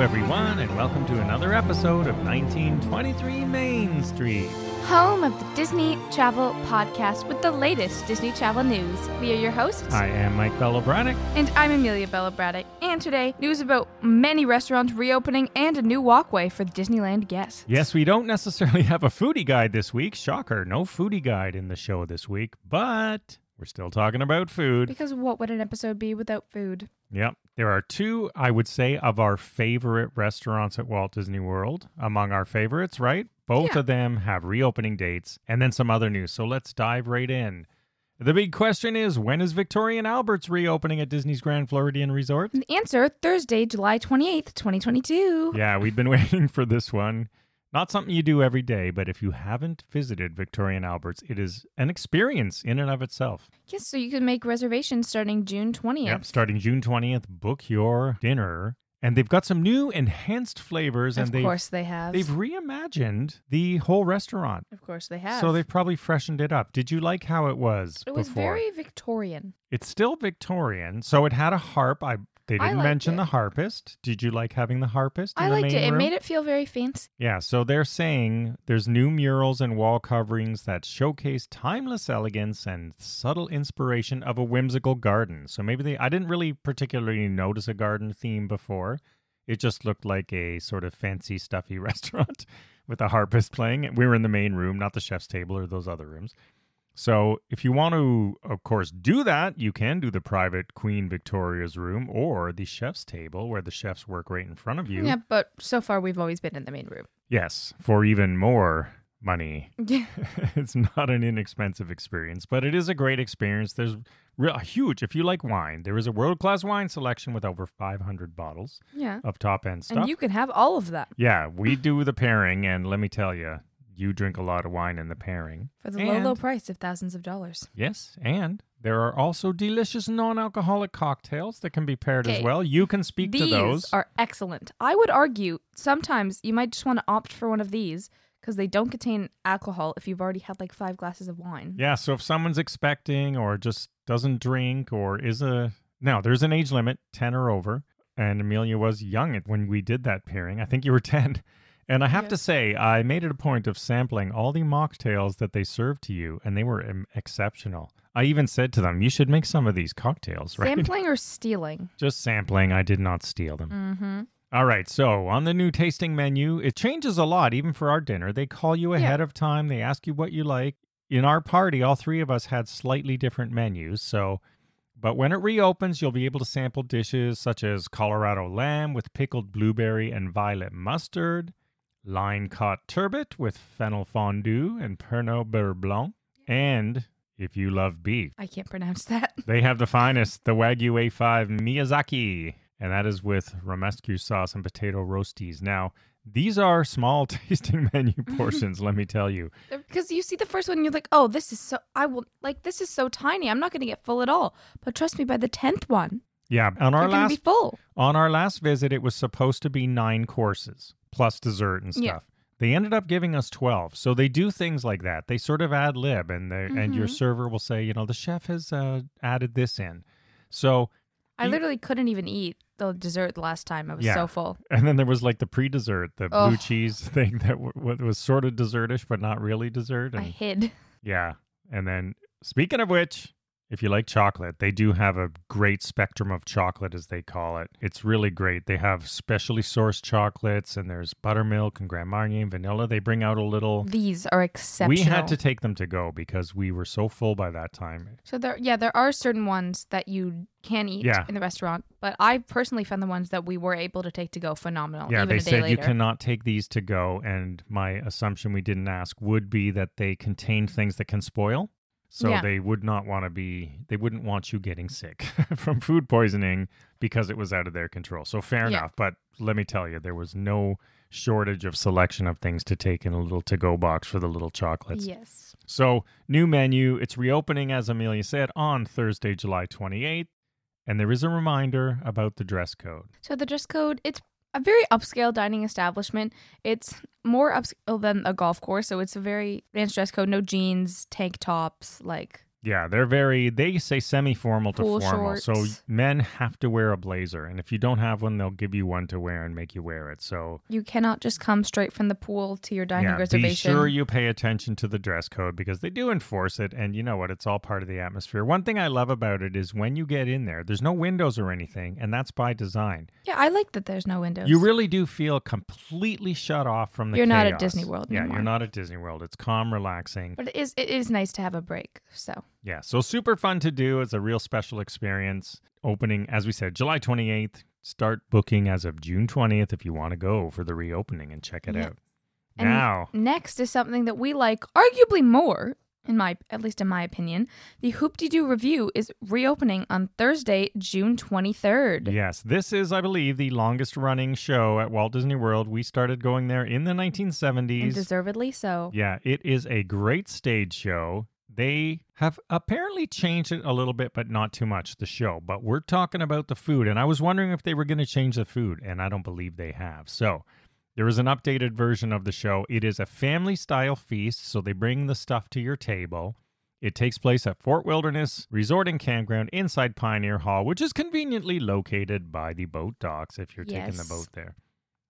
everyone, and welcome to another episode of 1923 Main Street. home of the Disney Travel Podcast with the latest Disney travel news. We are your hosts, I am Mike Bellobranic. and I'm Amelia Bella Braddock. And today, news about many restaurants reopening and a new walkway for the Disneyland guests. Yes, we don't necessarily have a foodie guide this week. Shocker, no foodie guide in the show this week, but we're still talking about food. Because what would an episode be without food? Yep. There are two, I would say, of our favorite restaurants at Walt Disney World. Among our favorites, right? Both Yeah. of them have reopening dates and then some other news. So let's dive right in. The big question is when is Victoria and Albert's reopening at Disney's Grand Floridian Resort? The answer Thursday, July 28th, 2022. Yeah, we've been waiting for this one. Not something you do every day, but if you haven't visited Victoria and Albert's, it is an experience in and of itself. Yes, so you can make reservations starting June 20th. Yep, starting June 20th, book your dinner. And they've got some new enhanced flavors Of and they've, course they have. they've reimagined the whole restaurant. of course they have. So they've probably freshened it up. Did you like how it was it was before? very Victorian. It's still Victorian, so it had a harp. I they didn't mention it. the harpist. Did you like having the harpist? In I liked it. It made it feel very fancy. Yeah, so they're saying there's new murals and wall coverings that showcase timeless elegance and subtle inspiration of a whimsical garden. So maybe they I didn't really particularly notice a garden theme before. It just looked like a sort of fancy stuffy restaurant with a harpist playing. We were in the main room, not the chef's table or those other rooms. So, if you want to, of course, do that, you can do the private Queen Victoria's room or the chef's table where the chefs work right in front of you. Yeah, but so far we've always been in the main room. Yes, for even more money. Yeah. it's not an inexpensive experience, but it is a great experience. There's real huge. If you like wine, there is a world class wine selection with over 500 bottles Yeah. of top end stuff. And you can have all of that yeah, we do the pairing, and let me tell you, you drink a lot of wine in the pairing. for the low, And- low price of thousands of dollars. Yes, and there are also delicious non alcoholic cocktails that can be paired as well. You can speak these to those. These are excellent. I would argue sometimes you might just want to opt for one of these because they don't contain alcohol if you've already had like five glasses of wine. Yeah, so if someone's expecting or just doesn't drink or is a now there's an age limit, 10 or over, and Amelia was young when we did that pairing. I think you were 10. And I have to say, I made it a point of sampling all the mocktails that they served to you, and they were um, exceptional. I even said to them, "You should make some of these cocktails, right?" Sampling or stealing? Just sampling. I did not steal them. Mm-hmm. All right, so on the new tasting menu, it changes a lot, even for our dinner. They call you Yeah. ahead of time, they ask you what you like. In our party, all three of us had slightly different menus, so. But when it reopens, you'll be able to sample dishes such as Colorado lamb with pickled blueberry and violet mustard, line caught turbot with fennel fondue and Pernod Beurre Blanc, and if you love beef, I can't pronounce that. they have the finest, the Wagyu A5 Miyazaki, and that is with romesco sauce and potato roasties. Now, these are small tasting menu portions, let me tell you. Because you see the first one, and you're like, oh, this is so, I will, like, this is so tiny. I'm not going to get full at all. But trust me, by the 10th one, Yeah, on our you're going to last be full. on our last visit it was supposed to be 9 courses plus dessert and stuff. Yeah. They ended up giving us 12. So they do things like that. They sort of ad lib and they and your Mhm. server will say, you know, the chef has uh, added this in. So I literally couldn't even eat the dessert the last time. I was Yeah. so full. And then there was like the pre-dessert, the blue cheese thing that w- w- was sort of dessertish, but not really dessert. I hid. yeah, and then speaking of which, if you like chocolate, they do have a great spectrum of chocolate, as they call it. It's really great. They have specially sourced chocolates, and there's buttermilk and Grand Marnier and vanilla. They bring out a little. These are exceptional. We had to take them to go because we were so full by that time. So there, yeah, there are certain ones that you can eat Yeah. in the restaurant, but I personally found the ones that we were able to take to go phenomenal. Yeah, they said later. you cannot take these to go, and my assumption we didn't ask would be that they contain things that can spoil. So Yeah. they would not want to be, they wouldn't want you getting sick from food poisoning because it was out of their control. So fair Yeah. enough. But let me tell you, there was no shortage of selection of things to take in a little to go box for the little chocolates. Yes. So, new menu. It's reopening, as Amelia said, on Thursday, July 28th. And there is a reminder about the dress code. So the dress code, it's a very upscale dining establishment. It's more upscale than a golf course, so it's a very advanced dress code. No jeans, tank tops, like Yeah, they're very, they say semi formal to Pool formal. So men have to wear a blazer. And if you don't have one, they'll give you one to wear and make you wear it. So You cannot just come straight from the pool to your dining yeah, be reservation. sure you pay attention to the dress code because they do enforce it. And you know what? It's all part of the atmosphere. One thing I love about it is when you get in there, there's no windows or anything. And that's by design. yeah, I like that there's no windows. You really do feel completely shut off from the You're not at chaos. Disney World Yeah, anymore. you're not at Disney World. It's calm, relaxing. But it is it is nice to have a break. So Yeah, so super fun to do. It's a real special experience. Opening, as we said, July 28th. Start booking as of June 20th if you want to go for the reopening and check it Yeah. out. And now, next is something that we like arguably more, in my at least in my opinion. The Hoop Dee Doo Revue is reopening on Thursday, June twenty third. yes, this is, I believe, the longest running show at Walt Disney World. We started going there in the 1970s. And deservedly so. Yeah, it is a great stage show. They have apparently changed it a little bit, but not too much, the show. But we're talking about the food, and I was wondering if they were going to change the food, and I don't believe they have. So there is an updated version of the show. It is a family style feast, so they bring the stuff to your table. It takes place at Fort Wilderness Resort and Campground inside Pioneer Hall, which is conveniently located by the boat docks if you're taking the boat there.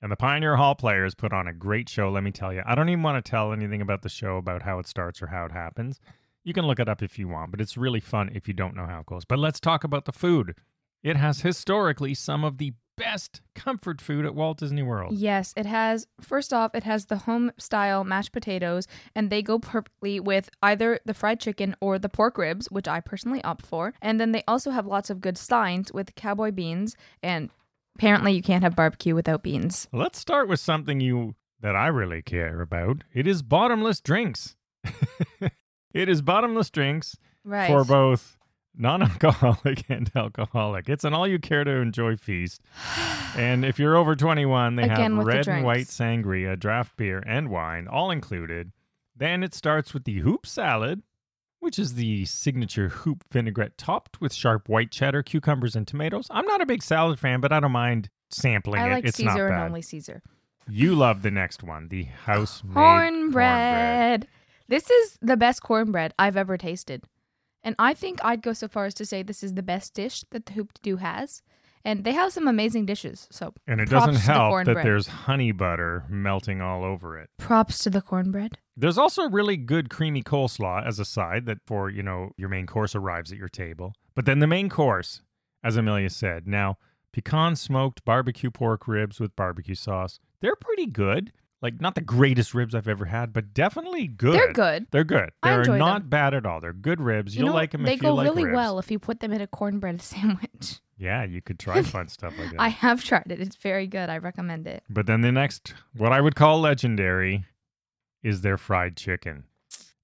And the Pioneer Hall players put on a great show, let me tell you. I don't even want to tell anything about the show, about how it starts or how it happens. You can look it up if you want, but it's really fun if you don't know how it goes. But let's talk about the food. It has historically some of the best comfort food at Walt Disney World. Yes, it has. First off, it has the home style mashed potatoes, and they go perfectly with either the fried chicken or the pork ribs, which I personally opt for. And then they also have lots of good steins with cowboy beans, and apparently you can't have barbecue without beans. Let's start with something you that I really care about. It is bottomless drinks. it is bottomless drinks Right. for both non-alcoholic and alcoholic. It's an all you care to enjoy feast. And if you're over 21, they Again have with the red and white sangria, draft beer, and wine, all included. Then it starts with the hoop salad, which is the signature hoop vinaigrette topped with sharp white cheddar, cucumbers, and tomatoes. I'm not a big salad fan, but I don't mind sampling I it. like it's not Caesar and only Caesar. You love the next one, the house made Cornbread. This is the best cornbread I've ever tasted. And I think I'd go so far as to say this is the best dish that the Hoop Doo has. And they have some amazing dishes. So And it doesn't help that there's honey butter melting all over it. props to the cornbread. There's also really good creamy coleslaw as a side that for, you know, your main course arrives at your table. But then the main course, as Amelia said, now pecan smoked barbecue pork ribs with barbecue sauce. They're pretty good. Like not the greatest ribs I've ever had, but definitely good. They're good. They're good. They're not them. bad at all. They're good ribs. You You'll know, like them they if you go like really ribs. well if you put them in a cornbread sandwich. Yeah, you could try fun stuff like that. I have tried it. It's very good. I recommend it. But then the next, what I would call legendary, is their fried chicken.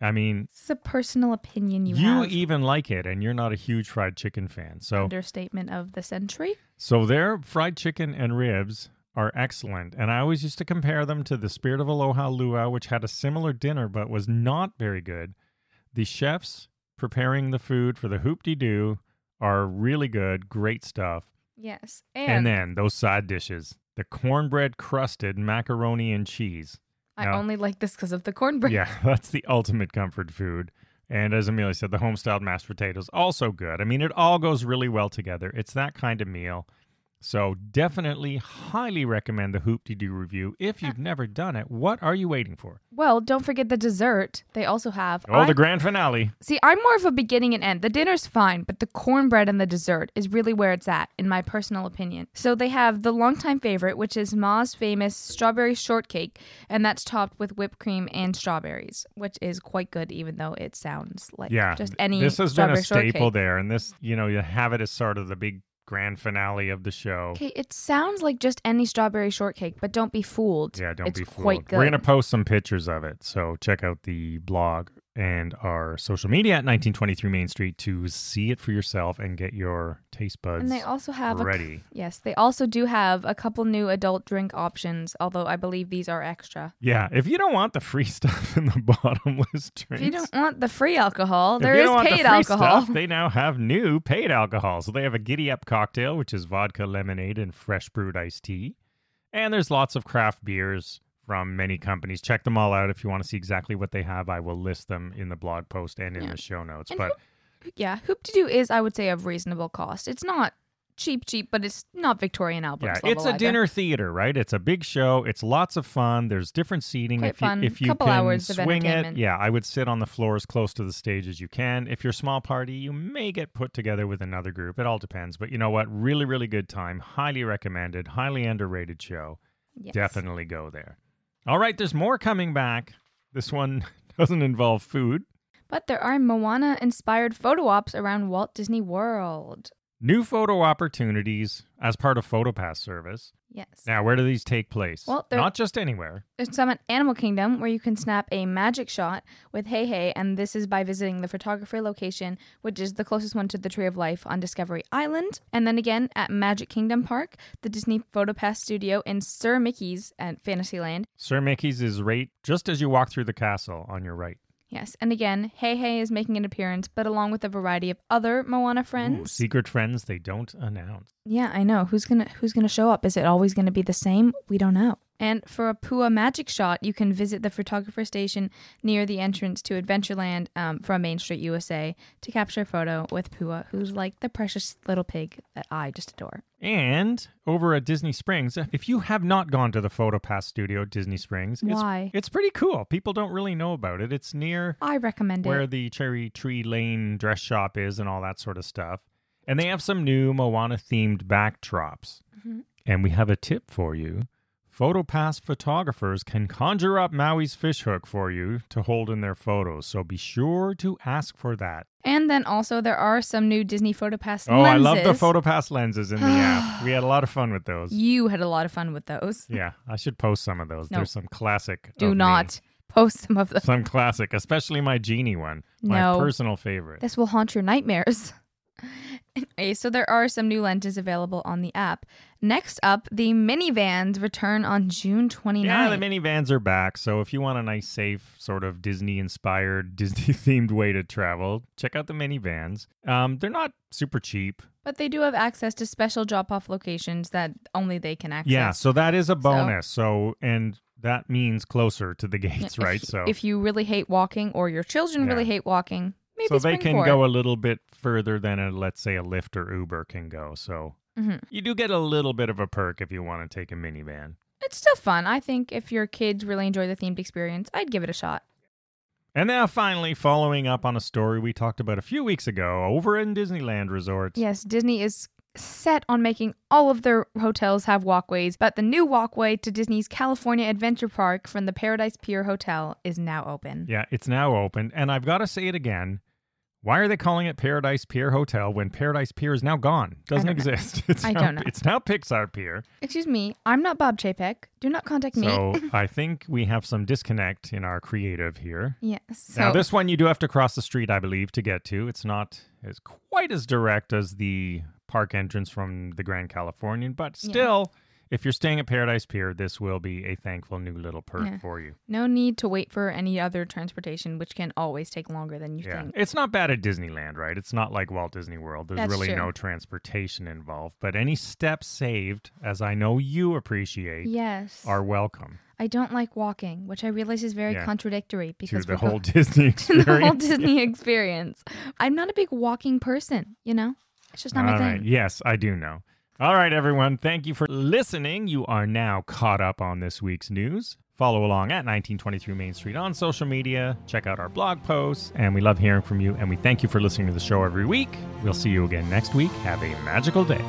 I mean, it's a personal opinion you, you, have. even like it, and you're not a huge fried chicken fan. So, Understatement of the century. so their fried chicken and ribs are excellent, and I always used to compare them to the Spirit of Aloha Luau, which had a similar dinner but was not very good. The chefs preparing the food for the Hoop Dee Doo are really good, great stuff. Yes. And, And, then those side dishes, the cornbread crusted macaroni and cheese. I now- only like this because of the cornbread. Yeah, that's the ultimate comfort food. And as Amelia said, the home styled mashed potatoes also good. I mean, it all goes really well together. It's that kind of meal. So definitely highly recommend the Hoop Doo Revue. If you've never done it, what are you waiting for? Well, don't forget the dessert. They also have. Oh, the I'm- grand finale. See, I'm more of a beginning and end. The dinner's fine, but the cornbread and the dessert is really where it's at, in my personal opinion. So they have the longtime favorite, which is Ma's famous strawberry shortcake, and that's topped with whipped cream and strawberries, which is quite good, even though it sounds like Yeah. just any This has been a staple shortcake. there. And this, you know, you have it as sort of the big grand finale of the show. Okay, it sounds like just any strawberry shortcake, but don't be fooled. Yeah, don't it's be fooled. quite good. We're going to post some pictures of it. So check out the blog and our social media at 1923 Main Street to see it for yourself and get your taste buds and they also have a ready. Yes, they also do have a couple new adult drink options, although I believe these are extra. Yeah, if you don't want the free stuff in the bottomless drinks, If you don't want the free alcohol, there is the paid free alcohol. Stuff, they now have new paid alcohol. So they have a giddy up cocktail, which is vodka, lemonade, and fresh brewed iced tea. And there's lots of craft beers from many companies. Check them all out if you want to see exactly what they have. I will list them in the blog post and in Yeah. the show notes. And but yeah, Hoop Dee Doo is, I would say, of reasonable cost. It's not cheap, cheap, but it's not Victorian Albert. Yeah, it's a either. dinner theater, right? It's a big show. It's lots of fun. There's different seating. Quite if you if you Couple can hours swing it, yeah, I would sit on the floor as close to the stage as you can. If you're a small party, you may get put together with another group. It all depends. But you know what? Really, really good time. Highly recommended. Highly underrated show. Yes. Definitely go there. All right, there's more coming back. This one doesn't involve food. But there are Moana inspired photo ops around Walt Disney World. New photo opportunities as part of PhotoPass service. Yes. Now, where do these take place? Well, not just anywhere. There's some at Animal Kingdom where you can snap a magic shot with Heihei, and this is by visiting the photography location, which is the closest one to the Tree of Life on Discovery Island. And then again at Magic Kingdom Park, the Disney PhotoPass studio in Sir Mickey's at Fantasyland. Sir Mickey's is right just as you walk through the castle on your right. Yes, and again, Heihei is making an appearance, but along with a variety of other Moana Ooh, friends. secret friends they don't announce. Yeah, I know. Who's gonna Who's gonna show up? Is it always gonna be the same? We don't know. And for a Pua magic shot, you can visit the photographer station near the entrance to Adventureland um, from Main Street, USA, to capture a photo with Pua, who's like the precious little pig that I just adore. And over at Disney Springs, if you have not gone to the PhotoPass studio at Disney Springs, it's, Why? it's pretty cool. People don't really know about it. It's near I recommend where it. the Cherry Tree Lane dress shop is and all that sort of stuff. And they have some new Moana themed backdrops. Mhm. And we have a tip for you. PhotoPass photographers can conjure up Maui's fishhook for you to hold in their photos. So be sure to ask for that. And then also there are some new Disney PhotoPass Oh, I love the PhotoPass lenses in the app. We had a lot of fun with those. You had a lot of fun with those. Yeah, I should post some of those. No. There's some classic. Do of me. not post some of them. Some classic, especially my genie one, my No. personal favorite. This will haunt your nightmares. Anyway, so there are some new lenses available on the app. Next up, the Minnie Vans return on June 29th. Yeah, the Minnie Vans are back. So if you want a nice, safe, sort of Disney-inspired, Disney-themed way to travel, check out the Minnie Vans. Um, they're not super cheap. but they do have access to special drop-off locations that only they can access. Yeah, so that is a bonus. So, and that means closer to the gates, if- right? So if you really hate walking or your children really hate walking, maybe so they can go a little bit further than a let's say a Lyft or Uber can go. So Mhm. you do get a little bit of a perk if you want to take a Minnie Van. It's still fun. I think if your kids really enjoy the themed experience, I'd give it a shot. And now finally following up on a story we talked about a few weeks ago over in Disneyland Resort. Yes, Disney is set on making all of their hotels have walkways, but the new walkway to Disney's California Adventure Park from the Paradise Pier Hotel is now open. Yeah, it's now open and I've got to say it again. Why are they calling it Paradise Pier Hotel when Paradise Pier is now gone? Doesn't exist. It's I now, don't know. It's now Pixar Pier. Excuse me, I'm not Bob Chapek. Do not contact me. So I think we have some disconnect in our creative here. yes. So now this one you do have to cross the street, I believe, to get to. It's not as quite as direct as the park entrance from the Grand Californian, but Yeah. If you're staying at Paradise Pier, this will be a thankful new little perk Yeah. for you. no need to wait for any other transportation, which can always take longer than you Yeah, think. it's not bad at Disneyland, right? It's not like Walt Disney World. There's That's really true. no transportation involved, but any steps saved, as I know you appreciate, Yes. are welcome I don't like walking, which I realize is very Yeah. contradictory to because the we're go- whole Disney experience. the whole Disney experience. I'm not a big walking person, you know? It's just not my All thing. Yes, I do know. All right, everyone. Thank you for listening. You are now caught up on this week's news. Follow along at 1923 Main Street on social media. Check out our blog posts. And we love hearing from you. And we thank you for listening to the show every week. We'll see you again next week. Have a magical day.